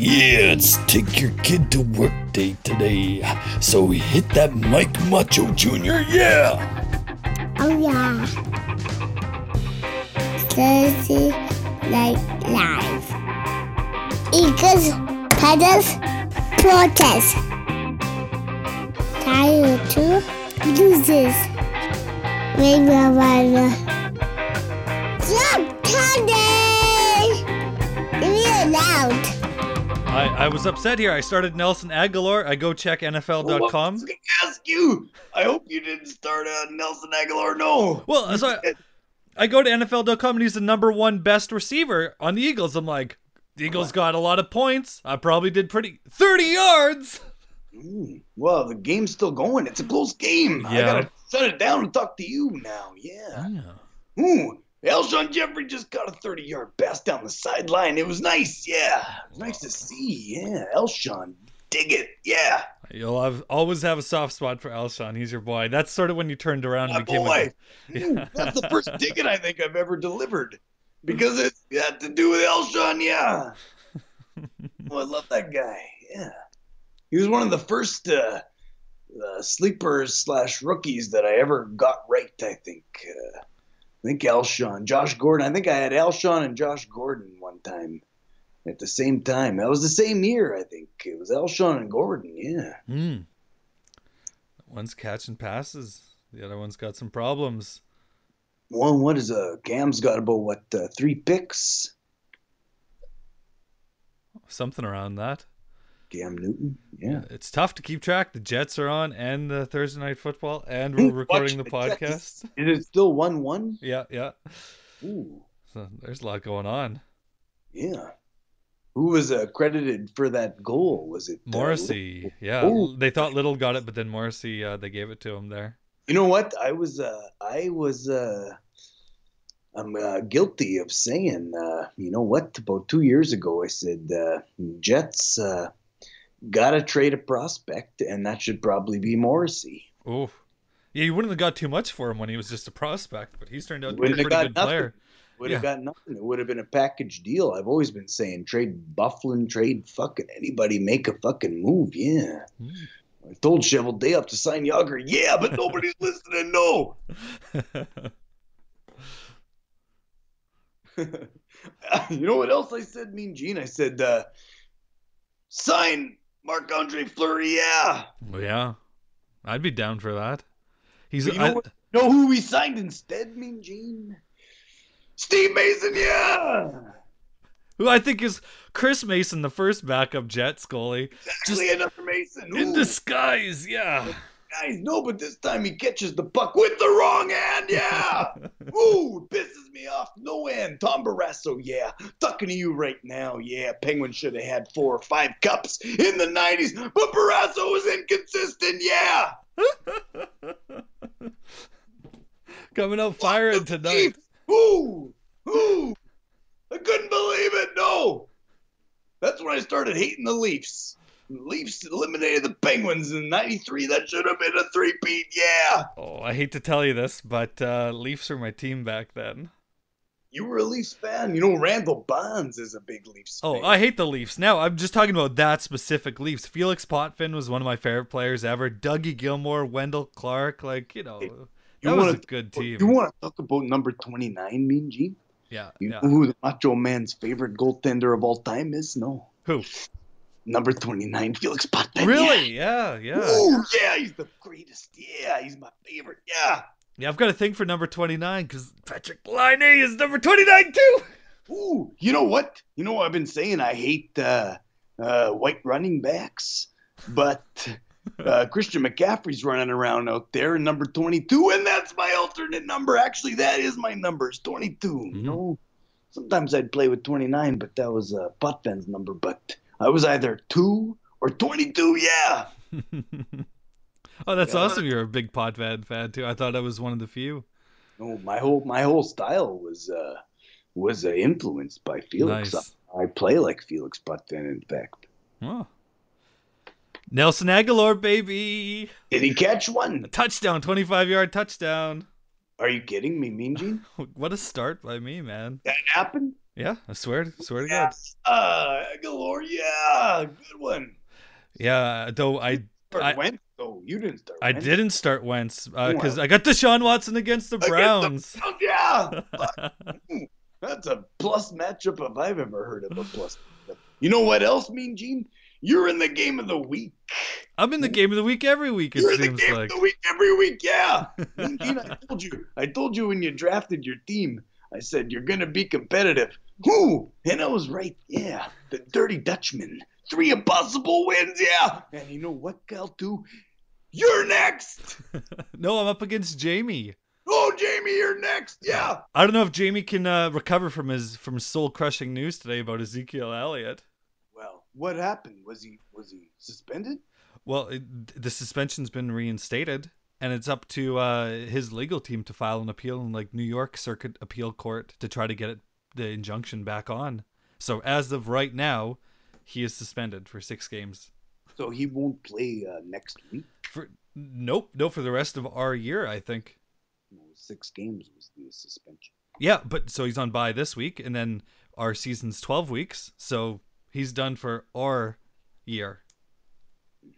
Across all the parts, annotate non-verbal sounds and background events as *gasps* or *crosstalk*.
Yeah, it's take your kid to work day today. So hit that Mike Macho Jr. Yeah. Oh yeah. Thursday Night Live. Eagles, Pedals, Protest. Tired to loses. Maybe I wanna. Jump Sunday! Real loud. I, I was upset here. I started Nelson Agholor. I go check I NFL.com. was gonna ask you. I hope you didn't start on Nelson Agholor. No. Well, so I, I go to NFL.com and he's the number one best receiver on the Eagles. I'm like, the Eagles got a lot of points. I probably did pretty 30 yards. Mm, well, the game's still going. It's a close game. Yeah. I gotta shut it down and talk to you now. Yeah. Ooh, Alshon Jeffery just got a 30-yard pass down the sideline. It was nice. Yeah. Was nice to see. Yeah. Alshon, dig it. Yeah. You'll have, always have a soft spot for Alshon. He's your boy. That's sort of when you turned around My and became boy. *laughs* a. Ooh, that's the first ticket I think I've ever delivered because it had to do with Alshon. Yeah. *laughs* Oh, I love that guy. Yeah. He was one of the first uh, uh, sleepers slash rookies that I ever got right. I think. Uh, I think Alshon, Josh Gordon. I think I had Alshon and Josh Gordon one time at the same time. That was the same year. I think it was Alshon and Gordon. Yeah. Hmm. One's catching passes. The other one's got some problems. One. What is uh? Cam's got about what uh, three picks. Something around that. Cam Newton. Yeah. It's tough to keep track. The Jets are on and the Thursday night football, and we're recording the podcast. Is it still one one? Yeah, yeah. Ooh. So there's a lot going on. Yeah. Who was uh, credited for that goal? Was it uh, Morrissey, yeah. Oh. They thought Little got it, but then Morrissey, uh, they gave it to him there. You know what? I was uh, I was uh, I'm uh, guilty of saying, uh, you know what? About two years ago, I said uh, Jets uh, gotta trade a prospect, and that should probably be Morrissey. Ooh. Yeah, you wouldn't have got too much for him when he was just a prospect, but he's turned out to be a Wouldn't pretty good got nothing. player. Would have Yeah. got nothing. It would have been a package deal. I've always been saying trade Byfuglien, trade fucking anybody, make a fucking move. Yeah. Hmm. I told Cheveldayoff to sign Jagr. Yeah, but nobody's *laughs* listening. No. *laughs* *laughs* you know what else I said, Mean Gene? I said, uh, sign Marc Andre Fleury. Yeah. Yeah, I'd be down for that. He's But you know, I- what- know who we signed instead, Mean Gene? Steve Mason. Yeah. who I think is Chris Mason, the first backup Jets goalie, Actually, another Mason. in disguise. Yeah. Guys, no, but this time he catches the puck with the wrong hand. Yeah. *laughs* Ooh, pisses me off. No end. Tom Barrasso, yeah. Talking to you right now. Yeah, Penguin should have had four or five cups in the 90s, but Barrasso was inconsistent. Yeah. *laughs* Coming out firing tonight. Ooh, ooh. I couldn't believe it. No. That's when I started hating the Leafs. Leafs eliminated the Penguins in 93. That should have been a three-peat. Yeah. Oh, I hate to tell you this, but uh, Leafs were my team back then. You were a Leafs fan. You know, Randall Bonds is a big Leafs Oh. I hate the Leafs. Now, I'm just talking about that specific Leafs. Felix Potvin was one of my favorite players ever. Dougie Gilmour, Wendell Clark, like, you know, Hey, that you was a good team. You want to talk about number 29, Mean Gene? yeah, You yeah. know who the Macho Man's favorite goaltender of all time is? No. Who? Number 29, Felix Potvin. Really? Yeah, Yeah. yeah. Ooh, yeah, he's the greatest. Yeah, he's my favorite. Yeah. Yeah, I've got a thing for number 29 because Patrik Laine is number 29 too. Ooh, you know what? You know what I've been saying? I hate uh, uh, white running backs, but uh, *laughs* Christian McCaffrey's running around out there in number 22, and that's my alternate number. Actually, that is my number. It's 22. Mhm. You know, sometimes I'd play with 29, but that was uh, Potvin's number. But I was either two or 22. Yeah. *laughs* oh, that's awesome. You're a big Potvin fan too. I thought I was one of the few. No, my whole my whole style was uh, was uh, influenced by Felix. Nice. I play like Felix Potvin, in fact. Oh. Nelson Agholor, baby. Did he catch one? A touchdown, 25 yard touchdown. Are you kidding me, Mean Gene? *laughs* What a start by me, man. That happened? Yeah, I swear, swear to God. Uh, Galore, yeah, good one. Yeah, though I Start I- Wentz, though. You didn't start. I Wentz. didn't start Wentz uh, because Well. I got Deshaun Watson against the Against the Browns. Browns, yeah. *laughs* Hmm, that's a plus matchup if I've ever heard of a plus. matchup. You know what else, Mean Gene? You're in the game of the week. I'm in the hmm? game of the week every week. It You're in the seems game like. of the week every week, yeah. *laughs* Mean Gene, I told you. I told you when you drafted your team. I said you're gonna be competitive. Who? And I was right. Yeah, the Dirty Dutchman. Three impossible wins. Yeah. And you know what, Cal? Too. You're next. *laughs* no, I'm up against Jamie. Oh, Jamie, you're next. Yeah. I don't know if Jamie can uh, recover from his from soul crushing news today about Ezekiel Elliott. Well, what happened? Was he was he suspended? Well, it, the suspension's been reinstated, and it's up to uh, his legal team to file an appeal in like New York Circuit Appeal Court to try to get it, the injunction back on. So as of right now, he is suspended for six games. So he won't play uh, next week. For nope, no, for the rest of our year, I think. No, six games was the suspension. Yeah, but so he's on bye this week, and then our season's twelve weeks, so he's done for our year.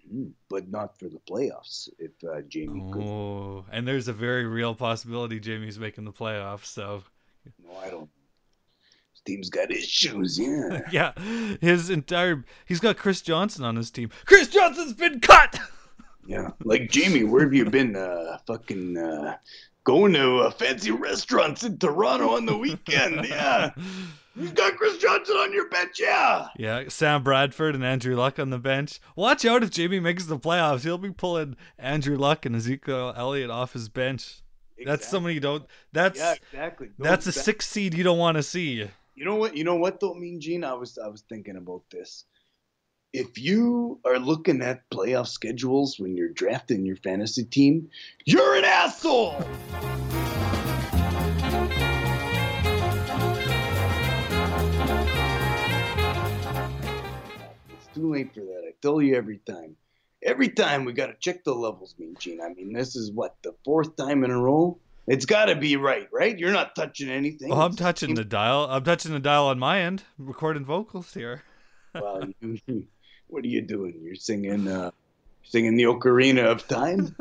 Mhm. But not for the playoffs. If uh, Jamie could. Oh, and there's a very real possibility Jamie's making the playoffs. So No, I don't. Team's got issues. Yeah. *laughs* yeah, his entire he's got Chris Johnson on his team. Chris Johnson's been cut. *laughs* yeah. Like Jamie, where have you been? Uh, fucking uh, going to uh, fancy restaurants in Toronto on the weekend. *laughs* Yeah. You got Chris Johnson on your bench. Yeah. Yeah, Sam Bradford and Andrew Luck on the bench. Watch out if Jamie makes the playoffs. He'll be pulling Andrew Luck and Ezekiel Elliott off his bench. That's Exactly. somebody you don't. That's Yeah, exactly. Those that's a six seed you don't want to see. You know what? You know what though, Mean Gene? I was I was thinking about this. If you are looking at playoff schedules when you're drafting your fantasy team, you're an asshole. It's too late for that. I tell you every time. Every time we got to check the levels, Mean Gene. I mean, this is what the fourth time in a row. It's got to be right, right? You're not touching anything. Oh, I'm touching the dial. I'm touching the dial on my end. recording vocals here. *laughs* well, you, what are you doing? You're singing, uh, singing the Ocarina of Time.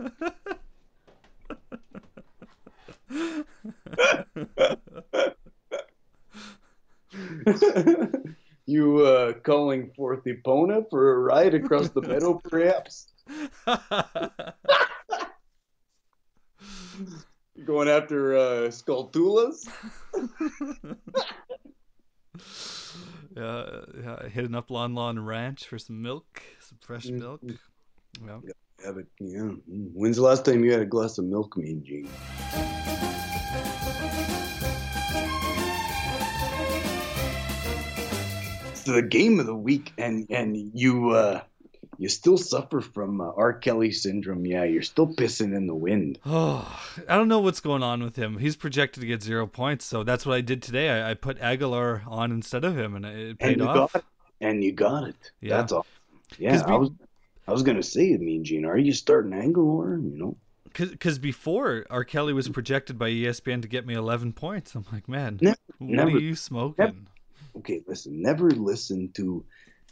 *laughs* *laughs* you uh, calling forth Epona for a ride across the meadow, perhaps? Going after uh, Skulltulas? *laughs* yeah, yeah, hitting up Lon Lon Ranch for some milk, some fresh Mhm. milk. Yeah. Yeah, but yeah. mm. When's the last time you had a glass of milk, Mean Gene? It's the game of the week, and and you uh, you still suffer from uh, R. Kelly syndrome. Yeah, you're still pissing in the wind. Oh, *sighs* I don't know what's going on with him. He's projected to get zero points, so that's what I did today. I, I put Agholor on instead of him, and it And paid you off. got it. And you got it. Yeah. That's all. Yeah, we- I was I was gonna say, I Mean Gene, are you starting Agholor? You know. Because before R. Kelly was projected by ESPN to get me 11 points. I'm like, man, Ne- what never- are you smoking? okay, listen, never listen to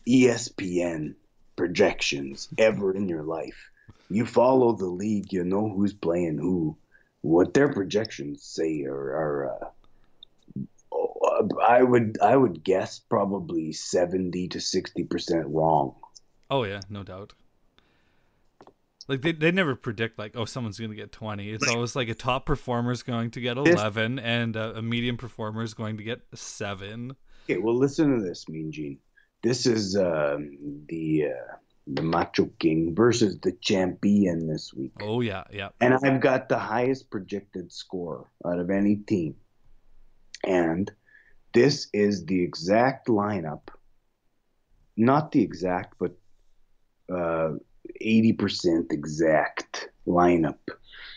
ESPN projections ever in your life. You follow the league, you know who's playing who. What their projections say are, are uh, oh, I would I would guess probably seventy to sixty percent wrong. Oh yeah, no doubt. Like they, they never predict like oh someone's gonna get 20. It's always like a top performer is going to get This- 11 and a, a medium performer is going to get seven. Okay, well listen to this, Mean Gene. This is um, the uh, the Macho King versus the champion this week. Oh yeah, yeah. And I've got the highest projected score out of any team. And this is the exact lineup. Not the exact, but uh, 80% exact lineup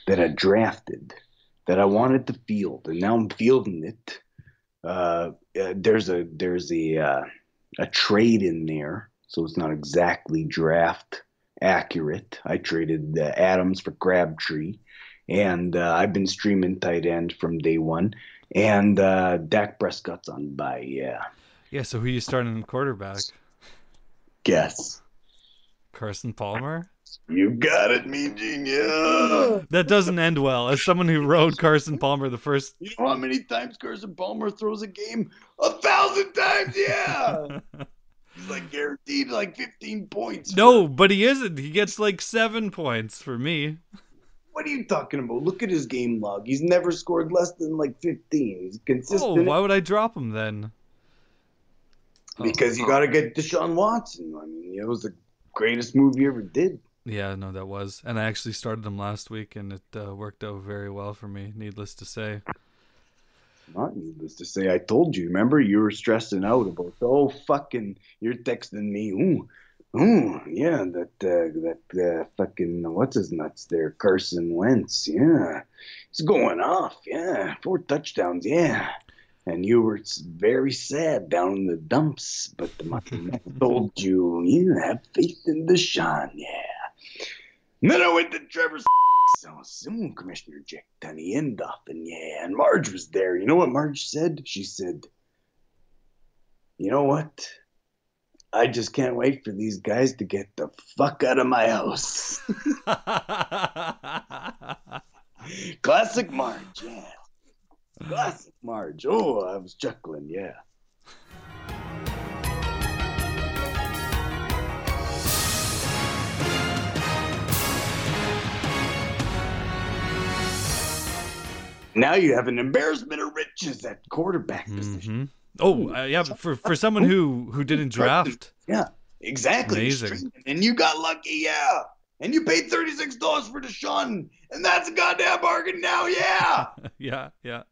that I drafted, that I wanted to field. And now I'm fielding it. Uh, uh, there's a there's a uh, a trade in there, so it's not exactly draft accurate. I traded uh, Adams for Crabtree, and uh, I've been streaming tight end from day one. And uh, Dak Prescott's on by Yeah. Yeah. So who you starting in quarterback? Guess. Carson Palmer. You got it, Mean Gene. *gasps* That doesn't end well. As someone who rode Carson Palmer the first. You know how many times Carson Palmer throws a game? A thousand times. Yeah. *laughs* He's like guaranteed like 15 points. No, but he isn't. He gets like seven points for me. What are you talking about? Look at his game log. He's never scored less than like 15. He's consistent. Oh, why would I drop him then? because you got to get Deshaun Watson. I mean, it was the greatest move you ever did. Yeah, no, that was. And I actually started them last week, and it uh, worked out very well for me, needless to say. Not needless to say, I told you. Remember, you were stressing out about oh fucking. You're texting me. Ooh, ooh, yeah, that uh, that uh, fucking what's his nuts there, Carson Wentz. Yeah, he's going off. Yeah, four touchdowns. Yeah, and you were very sad down in the dumps. But the man *laughs* told you, yeah, have faith in Deshaun. Yeah. Then I went to Trevor's so soon, Commissioner Jack Tunney Endoff, and yeah, and Marge was there. You know what Marge said? She said, You know what? I just can't wait for these guys to get the fuck out of my house. *laughs* Classic Marge, yeah. Classic Marge. Oh, I was chuckling, yeah. Now you have an embarrassment of riches at quarterback position. hmm Oh, uh, yeah, for for someone who who didn't draft, Yeah, exactly. Amazing. And you got lucky, yeah. And you paid $36 for Deshaun, and that's a goddamn bargain now, yeah. *laughs* yeah, yeah.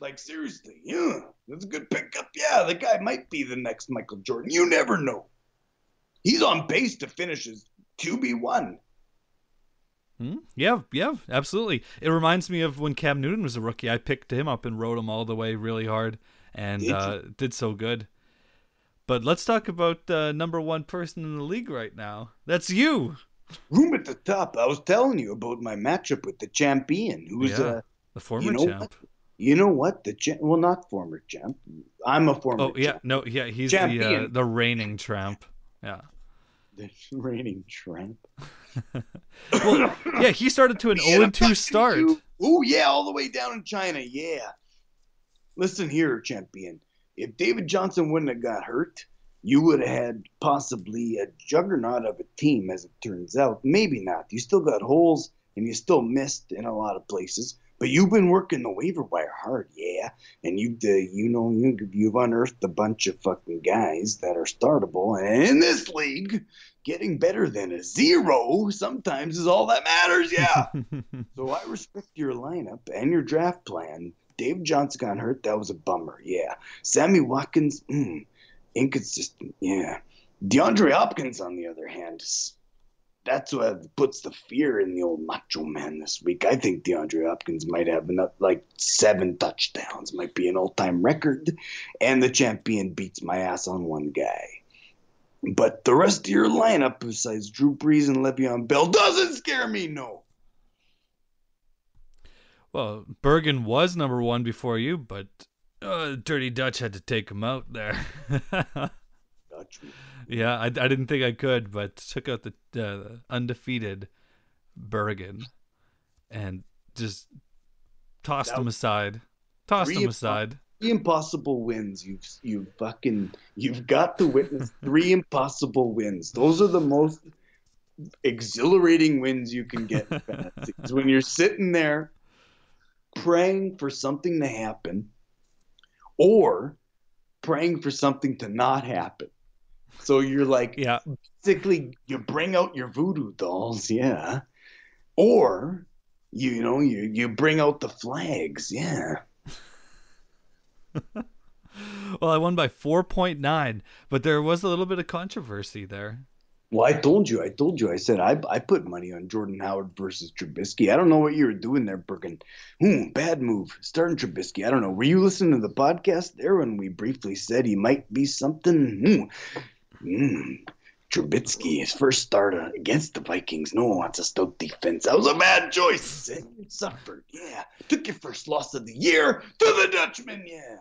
like, seriously, yeah. That's a good pickup. Yeah, the guy might be the next Michael Jordan. You never know. He's on pace to finish his QB1. Hmm? Yeah, yeah, absolutely. It reminds me of when Cam Newton was a rookie. I picked him up and rode him all the way really hard, and Did uh, did so good. But let's talk about uh, number one person in the league right now. That's you. Room at the top. I was telling you about my matchup with the champion, who was Yeah. uh, The former know champ. what? You know what? The cha- well, not former champ. I'm a former. Oh yeah, champ. no, yeah, he's the uh, the reigning tramp. Yeah. The reigning tramp. Well, yeah, he started to an Yeah, 0 2 start. Oh yeah, all the way down in China. Yeah. Listen here, champion. If David Johnson wouldn't have got hurt, you would have had possibly a juggernaut of a team, as it turns out. Maybe not. You still got holes, and you still missed in a lot of places. But you've been working the waiver wire hard, yeah. And you've, uh, you know, you, you've unearthed a bunch of fucking guys that are startable. And in this league, getting better than a zero sometimes is all that matters, yeah. *laughs* So I respect your lineup and your draft plan. Dave Johnson got hurt. That was a bummer. Yeah. Sammy Watkins, mm, inconsistent. Yeah. DeAndre Hopkins, on the other hand, that's what puts the fear in the old Macho Man this week. I think DeAndre Hopkins might have enough, like seven touchdowns, might be an all-time record, and the champion beats my ass on one guy. But the rest of your lineup, besides Drew Brees and Le'Veon Bell, doesn't scare me. No. well, Bergen was number one before you, but uh, Dirty Dutch had to take him out there. *laughs* Yeah, I, I didn't think I could, but took out the uh, undefeated Bergen and just tossed That him aside. Tossed him aside. Three impossible wins. You've you fucking you've got to witness three impossible wins. Those are the most exhilarating wins you can get when you're sitting there praying for something to happen or praying for something to not happen. So you're like Yeah, basically you bring out your voodoo dolls, yeah. Or you know, you you bring out the flags, yeah. *laughs* well, I won by 4.9, but there was a little bit of controversy there. Well, I told you, I told you, I said I I put money on Jordan Howard versus Trubisky. I don't know what you were doing there, Bergen. Hmm, bad move. Starting Trubisky. I don't know. Were you listening to the podcast there when we briefly said he might be something? Hmm. Hmm. Trubisky, his first start against the Vikings. No one wants a stout defense. That was a bad choice. And you suffered. Yeah. Took your first loss of the year to the Dutchman. Yeah.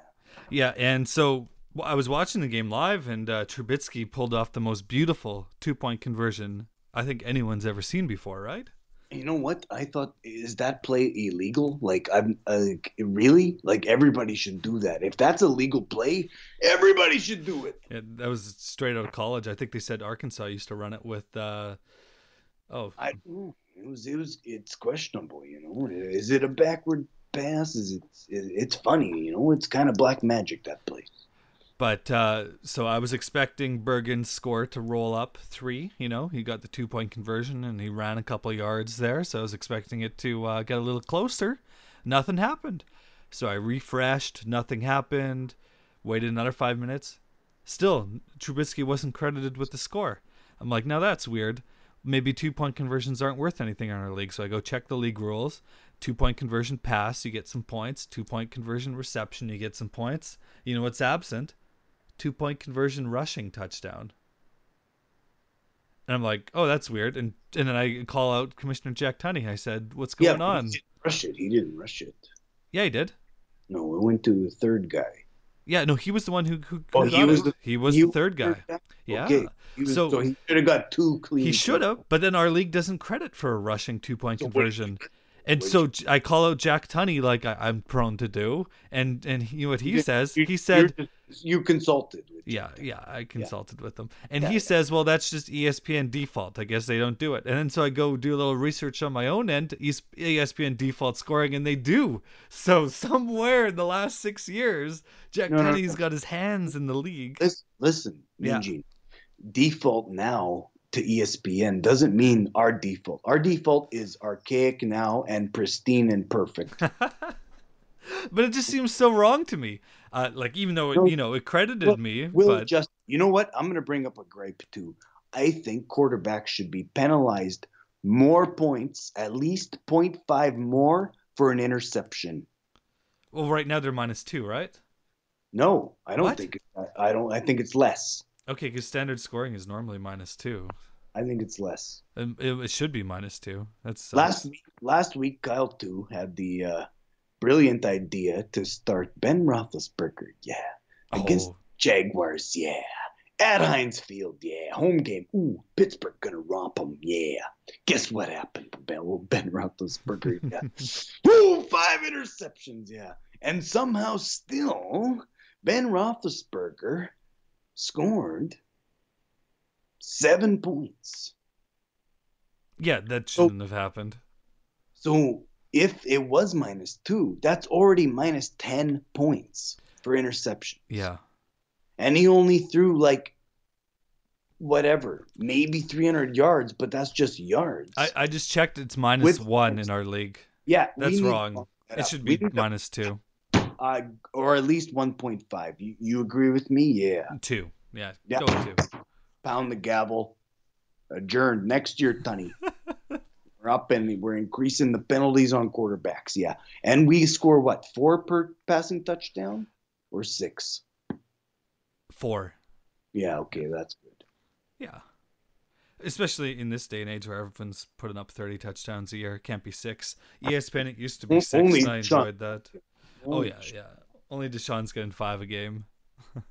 Yeah, and so I was watching the game live, and uh, Trubisky pulled off the most beautiful two-point conversion I think anyone's ever seen before, right? You know what? I thought is that play illegal? Like I'm uh, really like everybody should do that. If that's a legal play, everybody should do it. Yeah, that was straight out of college. I think they said Arkansas used to run it with. Uh, oh, I. It was it was it's questionable. You know, is it a backward pass? Is it? It's funny. You know, it's kind of black magic that play. But uh, so I was expecting Bergen's score to roll up three. You know, he got the two point conversion and he ran a couple yards there. So I was expecting it to uh, get a little closer. Nothing happened. So I refreshed. Nothing happened. Waited another five minutes. Still, Trubisky wasn't credited with the score. I'm like, now that's weird. Maybe two point conversions aren't worth anything in our league. So I go check the league rules. Two point conversion pass, you get some points. Two point conversion reception, you get some points. You know what's absent? Two point conversion rushing touchdown. And I'm like, oh, that's weird. And and then I call out Commissioner Jack Tunney. I said, what's going yeah, on? He didn't rush it. He didn't rush it. Yeah, he did. No, it went to the third guy. Yeah, no, he was the one who who. Oh, he was the he was he the third guy. guy? Yeah. Okay. He was, So- so, he should have got two clean. He should have, but then our league doesn't credit for a rushing two point So conversion. And so I call out Jack Tunney like I, I'm prone to do, and and he, what he You- says, You- he said, just- you consulted. With Yeah, yeah, I consulted with them. And Yeah, he yeah. says, well, that's just ESPN default. I guess they don't do it. And then so I go do a little research on my own end, ESPN default scoring, and they do. So *laughs* somewhere in the last six years, Jack No, no, Tunney's no. got his hands in the league. Listen, listen, Yeah. Default now to ESPN doesn't mean our default. Our default is archaic now and pristine and perfect. *laughs* but it just seems so wrong to me. Uh, like even though it, you know it credited Well, me, Will but just you know what? I'm going to bring up a gripe too. I think quarterbacks should be penalized more points, at least 0.5 more for an interception. well, right now they're minus two, right? No, I don't What? think it, I don't. I think it's less. Okay, because standard scoring is normally minus two. I think it's less. Um, It, it should be minus two. That's Last week, last week, Kyle too had the uh, brilliant idea to start Ben Roethlisberger. Yeah, against oh, Jaguars. Yeah, at Heinz Field. Yeah, home game. Ooh, Pittsburgh gonna romp them. Yeah. Guess what happened to Ben, well, Ben Roethlisberger? *laughs* Yeah. Ooh, five interceptions. Yeah, and somehow still Ben Roethlisberger scored seven points. yeah, that shouldn't have happened. So if it was minus two, that's already minus 10 points for interception. Yeah. And he only threw like whatever, maybe 300 yards, but that's just yards. I, I just checked. It's minus one in our league. yeah, That's wrong. that It should be minus two. Uh, or at least 1.5. You, you agree with me? Yeah. Two. Yeah. Yeah. Go two. Pound the gavel. Adjourned next year, Tunney. *laughs* we're up and we're increasing the penalties on quarterbacks. Yeah. And we score what? Four per passing touchdown or six? Four. Yeah, okay, that's good. Yeah. Especially in this day and age where everyone's putting up 30 touchdowns a year. It can't be six. ESPN, it used to be six, only and I Sean- enjoyed that. Oh, Holy yeah, sh- yeah. Only Deshaun's getting five a game. *laughs*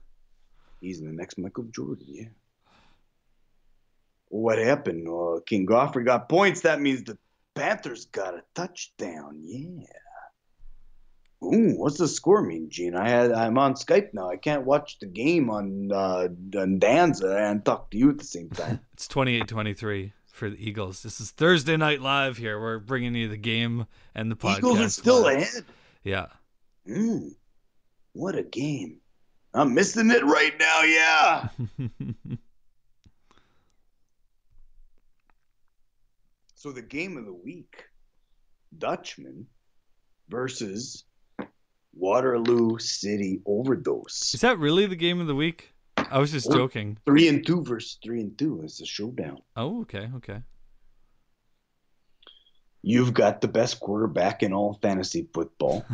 He's in the next Michael Jordan, yeah. What happened? Uh, King Goffrey got points. That means the Panthers got a touchdown. Yeah. Ooh, what's the score mean, Gene? I had I'm on Skype now. I can't watch the game on uh, on Danza and talk to you at the same time. *laughs* It's 28 23 for the Eagles. This is Thursday Night Live here. We're bringing you the game and the podcast. Eagles are still live. ahead. Yeah. Mm, what a game! I'm missing it right now. Yeah. *laughs* So the game of the week, Dutchman versus Waterloo City Overdose. Is that really the game of the week? I was just joking. Three and two versus three and two is the showdown. Oh, okay, okay. You've got the best quarterback in all fantasy football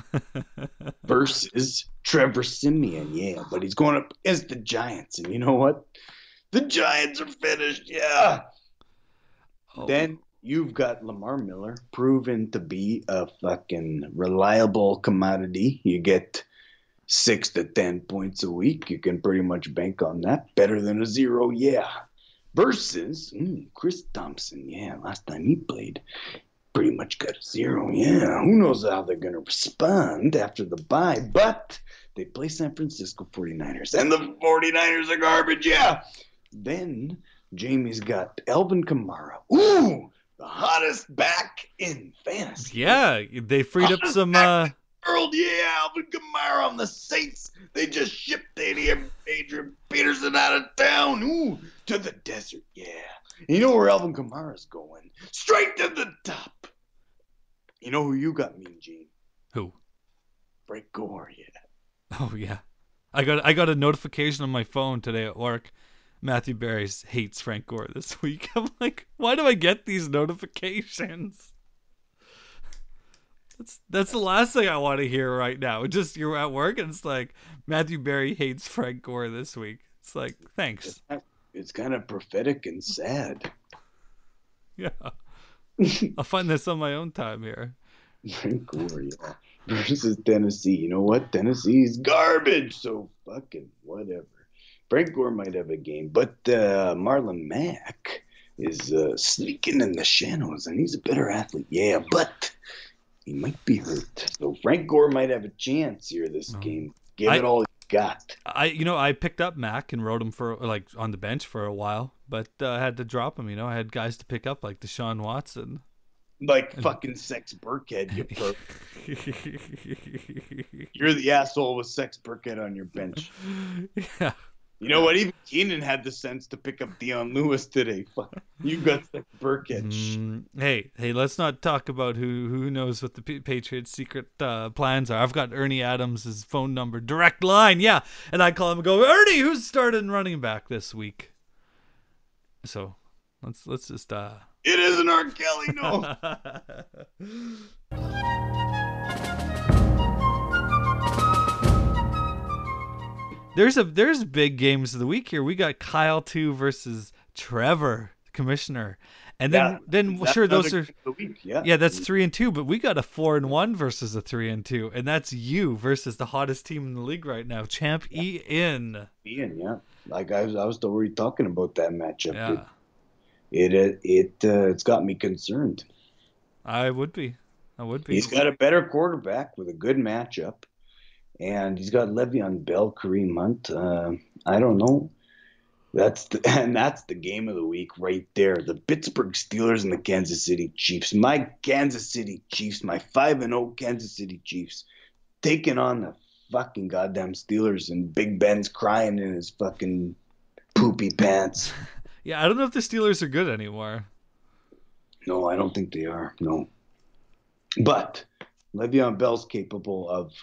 *laughs* versus Trevor Siemian. Yeah, but he's going up against the Giants, and you know what? The Giants are finished. Yeah. Oh, Then you've got Lamar Miller, proven to be a fucking reliable commodity. You get six to ten points a week. You can pretty much bank on that. Better than a zero, yeah. Versus mm, Chris Thompson, yeah. Last time he played, pretty much got a zero, yeah. Who knows how they're gonna respond after the bye? But they play San Francisco 49ers, and the 49ers are garbage, yeah. Then Jamie's got Alvin Kamara. Ooh, the hottest back in fantasy. yeah, they freed up some. uh World, yeah, Alvin Kamara on the Saints. They just shipped Adrian, Adrian Peterson out of town. Ooh, to the desert, yeah. You know where Alvin Kamara's going? Straight to the top. You know who you got, Mean Gene? Who? Frank Gore, yeah. Oh yeah, I got I got a notification on my phone today at work. Matthew Berry hates Frank Gore this week. *laughs* I'm like, why do I get these notifications? That's that's the last thing I want to hear right now. Just you're at work and it's like Matthew Berry hates Frank Gore this week. It's like thanks. It's kind of prophetic and sad. *laughs* Yeah, *laughs* I'll find this on my own time here. *laughs* Frank Gore. Versus Tennessee. You know what? Tennessee's garbage, so fucking whatever. Frank Gore might have a game, but uh, Marlon Mack is uh, sneaking in the shadows, and he's a better athlete. Yeah, but he might be hurt. So Frank Gore might have a chance here this No. game. Give I- it all you got. I you know I picked up Mack and rode him for like on the bench for a while, but uh, I had to drop him. You know I had guys to pick up like Deshaun Watson. Like fucking Sex Burkhead, you *laughs* perp. You're the asshole with Sex Burkhead on your bench. yeah. You know what? Even Keenan had the sense to pick up Dion Lewis today. Fuck, you got Sex Burkhead. Mm, hey, hey, let's not talk about who who knows what the Pa- Patriots' secret uh, plans are. I've got Ernie Adams' phone number, direct line, yeah, and I call him and go, Ernie, who's starting running back this week? So, let's let's just uh. It isn't R. Kelly, *laughs* no. there's a there's big games of the week here. We got Kyle two versus Trevor, commissioner, and then Yeah, then sure those are the week, yeah. yeah that's three and two, but we got a four and one versus a three and two, and that's you versus the hottest team in the league right now, Champ Ian. Ian, yeah. Like I was, I was already talking about that matchup. Yeah, It, it, it, uh, it's got me concerned. I would be, I would be. He's got a better quarterback with a good matchup, and he's got Le'Veon Bell, Kareem Hunt. Uh, I don't know. That's the, *laughs* and that's the game of the week right there. The Pittsburgh Steelers and the Kansas City Chiefs. My Kansas City Chiefs, my five and zero Kansas City Chiefs, taking on the fucking goddamn Steelers, and Big Ben's crying in his fucking poopy pants. *laughs* Yeah, I don't know if the Steelers are good anymore. No, I don't think they are. No. But Le'Veon Bell's capable of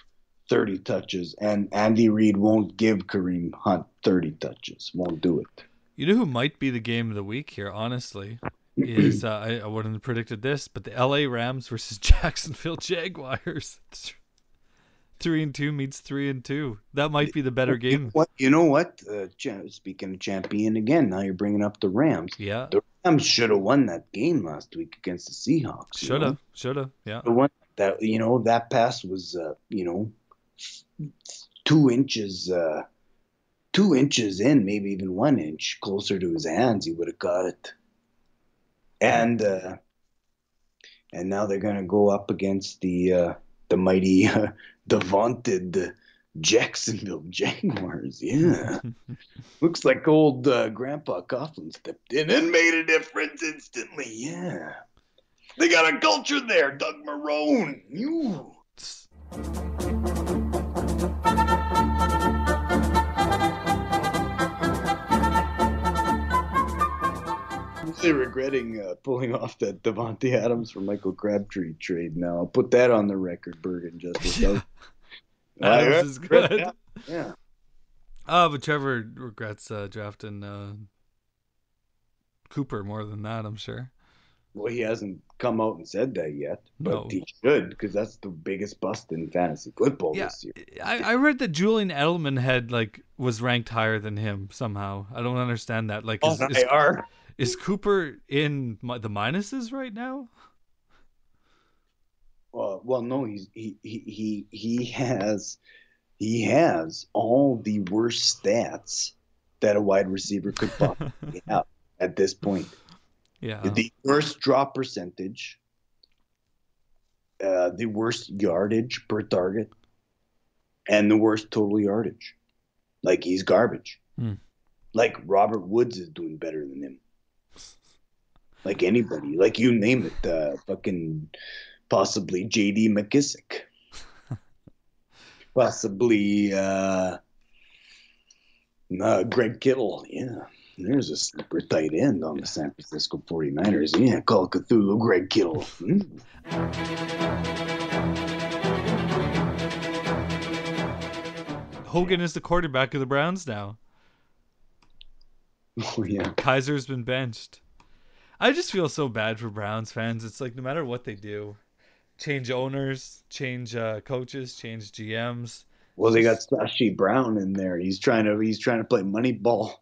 30 touches, and Andy Reid won't give Kareem Hunt 30 touches. Won't do it. You know who might be the game of the week here, honestly, is *clears throat* uh, I, I wouldn't have predicted this, but the L.A. Rams versus *laughs* Jacksonville Jaguars. Three and two meets three and two. That might be the better You game. what? You know what? Uh, speaking of champion again, now you're bringing up the Rams. Yeah, The Rams should have won that game last week against the Seahawks. should have, should have. Yeah, The one that you know that pass was uh, you know two inches uh, two inches in, maybe even one inch closer to his hands, he would have got it. And uh, and now they're gonna go up against the uh, the mighty, *laughs* uh, the vaunted Jacksonville *laughs* Jaguars. Yeah, *laughs* looks like old uh, Grandpa Coughlin stepped in and made a difference instantly. Yeah. They got a culture there, Doug Marrone. You. I'm really regretting uh, pulling off that Davante Adams for Michael Crabtree trade. Now I'll put that on the record, Bergen Justice. *laughs* Yeah. Adams is good. Yeah. yeah. Oh, but Trevor regrets uh, drafting uh, Cooper more than that, I'm sure. Well, he hasn't come out and said that yet, but No. he should because that's the biggest bust in fantasy football Yeah, this year. I, I read that Julian Edelman had like was ranked higher than him somehow. I don't understand that. Like, is, On is, IR. is Cooper in the minuses right now? Uh, well, no, he's he he he he has he has all the worst stats that a wide receiver could *laughs* possibly have at this point. Yeah. The worst drop percentage, uh, the worst yardage per target, and the worst total yardage. Like he's garbage. Hmm. Like Robert Woods is doing better than him. Like anybody, like you name it, uh, fucking possibly J.D. McKissick, *laughs* possibly uh, uh, Greg Kittle. Yeah, there's a super tight end on the San Francisco 49ers. Yeah, call Cthulhu Greg Kittle. Hmm. Hogan is the quarterback of the Browns now. *laughs* Oh yeah. Kizer's been benched. I just feel so bad for Browns fans. It's like no matter what they do, change owners, change uh, coaches, change GMs. Well, they got Sashi Brown in there. He's trying to he's trying to play money ball.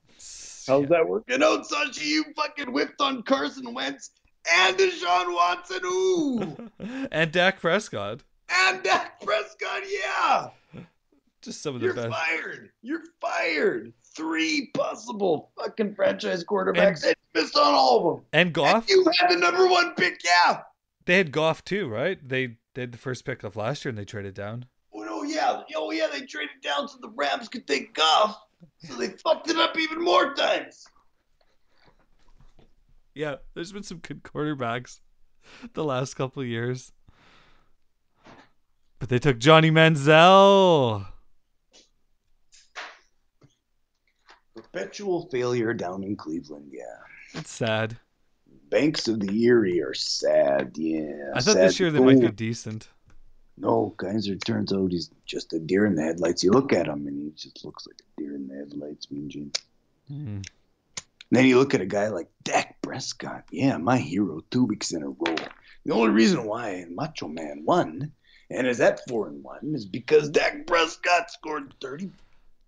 How's that working out, Sashi? You fucking whipped on Carson Wentz and Deshaun Watson. Ooh, *laughs* and Dak Prescott. and Dak Prescott. Yeah. Just some of the You're best. fired. You're fired. Three possible fucking franchise quarterbacks and, you missed on all of them. And Goff. And you had the number one pick, yeah. They had Goff too, right? They they had the first pick of last year and they traded down. Oh no, yeah, oh yeah, they traded down so the Rams could take Goff, so they fucked it up even more times. Yeah, there's been some good quarterbacks the last couple of years. But they took Johnny Manziel. Perpetual failure down in Cleveland, yeah. It's sad. Banks of the Erie are sad, yeah. I thought sad this year they might be decent. No, Kizer turns out he's just a deer in the headlights. You look at him and he just looks like a deer in the headlights, Mean Gene. Hmm. Then you look at a guy like Dak Prescott. Yeah, my hero, two weeks in a row. The only reason why Macho Man won and is at four and one is because Dak Prescott scored thirty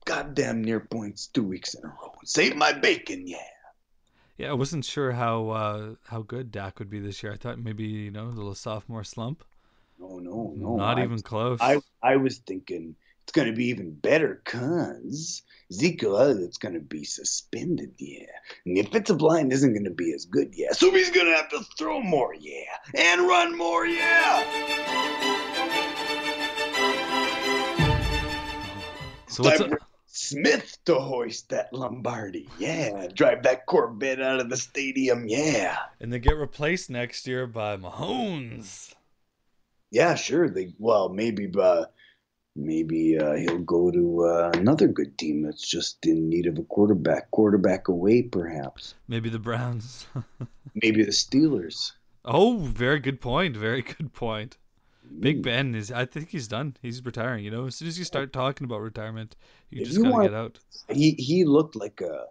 goddamn near points two weeks in a row. Save my bacon, yeah. Yeah, I wasn't sure how uh, how good Dak would be this year. I thought maybe you know a little sophomore slump. No, no, no. Not I even close. I I was thinking it's gonna be even better cause Zeke Elliott's gonna be suspended, yeah. And the offensive line isn't gonna be as good, yeah. So he's gonna have to throw more, yeah. And run more, yeah. so what's for Smith to hoist that Lombardi, yeah. Drive that Corvette out of the stadium, yeah. and they get replaced next year by Mahomes. Yeah, sure. They well, maybe uh, maybe uh, he'll go to uh, another good team that's just in need of a quarterback, quarterback away, perhaps. Maybe the Browns. *laughs* Maybe the Steelers. oh, very good point. Very good point. Big Mm. Ben is. I think he's done. He's retiring. You know, as soon as you start talking about retirement, you If just you gotta want- get out. He he looked like a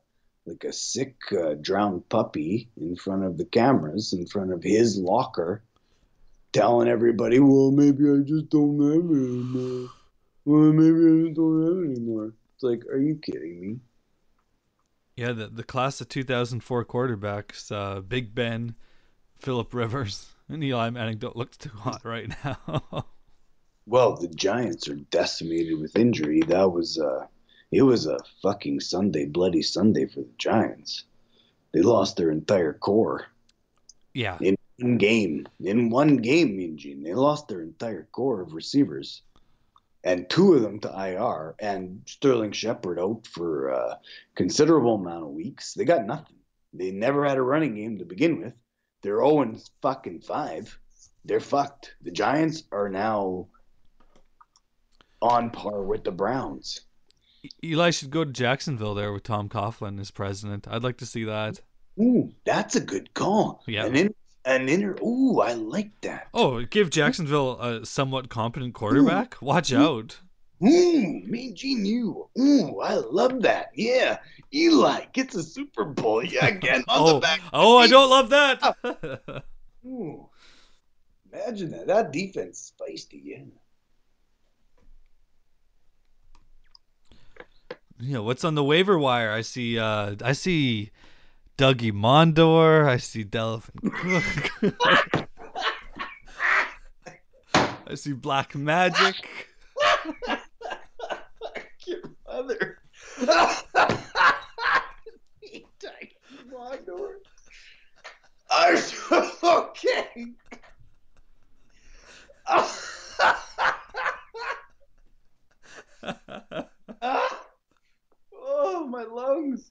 like a sick uh, drowned puppy in front of the cameras, in front of his locker, telling everybody, "Well, maybe I just don't have it anymore. Well, maybe I just don't have it anymore." It's like, are you kidding me? Yeah, the the class of 2004 quarterbacks, uh, Big Ben, Philip Rivers, and Eli Manning don't look too hot right now. *laughs* Well, the Giants are decimated with injury. That was uh it was a fucking Sunday, bloody Sunday for the Giants. They lost their entire core yeah, in one game. In one game, Mean Gene, they lost their entire core of receivers, and two of them to IR, and Sterling Shepard out for a considerable amount of weeks. They got nothing. They never had a running game to begin with. They're 0 fucking 5. They're fucked. The Giants are now on par with the Browns. Eli should go to Jacksonville there with Tom Coughlin as president. I'd like to see that. Ooh, that's a good call. Yeah. An, in, an inner. Ooh, I like that. Oh, give Jacksonville a somewhat competent quarterback. Watch Ooh. out. Ooh, Mean Gene, you. Ooh, I love that. Yeah. Eli gets a Super Bowl. Yeah, again on Oh, the back. oh, I don't love that. *laughs* Ooh. Imagine that. That defense is feisty, yeah. Yeah, what's on the waiver wire? I see uh I see Dougie Mondor, I see Dalvin Cook. *laughs* I see Black Magic. *laughs* Your mother. I'm so okay. oh, my lungs.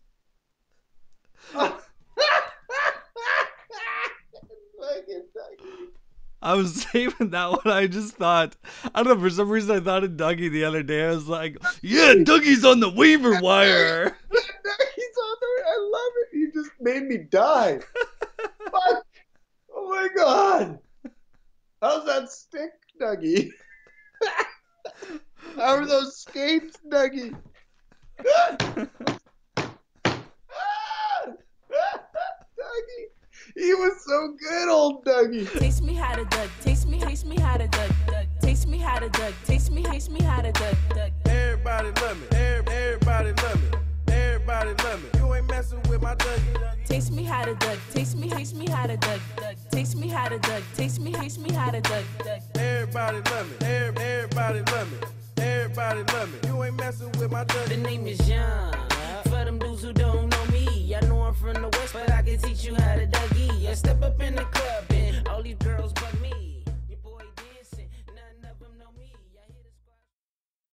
I was saving that one. I just thought I don't know for some reason I thought of Dougie the other day. I was like, yeah, Dougie's on the waiver wire. He's on there. I love it. You just made me die. *laughs* Fuck. Oh my god. How's that stick, Dougie? *laughs* How are those skates, Dougie? Dougie. He was so good, old Dougie. Taste me how to duck. Taste me, taste me how to duck. duck. Taste me how to duck. Taste me, taste me how to duck. duck. Everybody love me. Everybody love me. Everybody love me. You ain't messing with my Dougie. Taste me how to duck. Taste me, taste me how to duck. duck. Taste me how to duck. Taste me, taste me how to duck. duck. Everybody love me. Every- Everybody love me. Everybody love me. You ain't messing with my The name is John. For them dudes who don't know me, I know I'm from the west, but I can teach you how to Dougie. I step up in the club,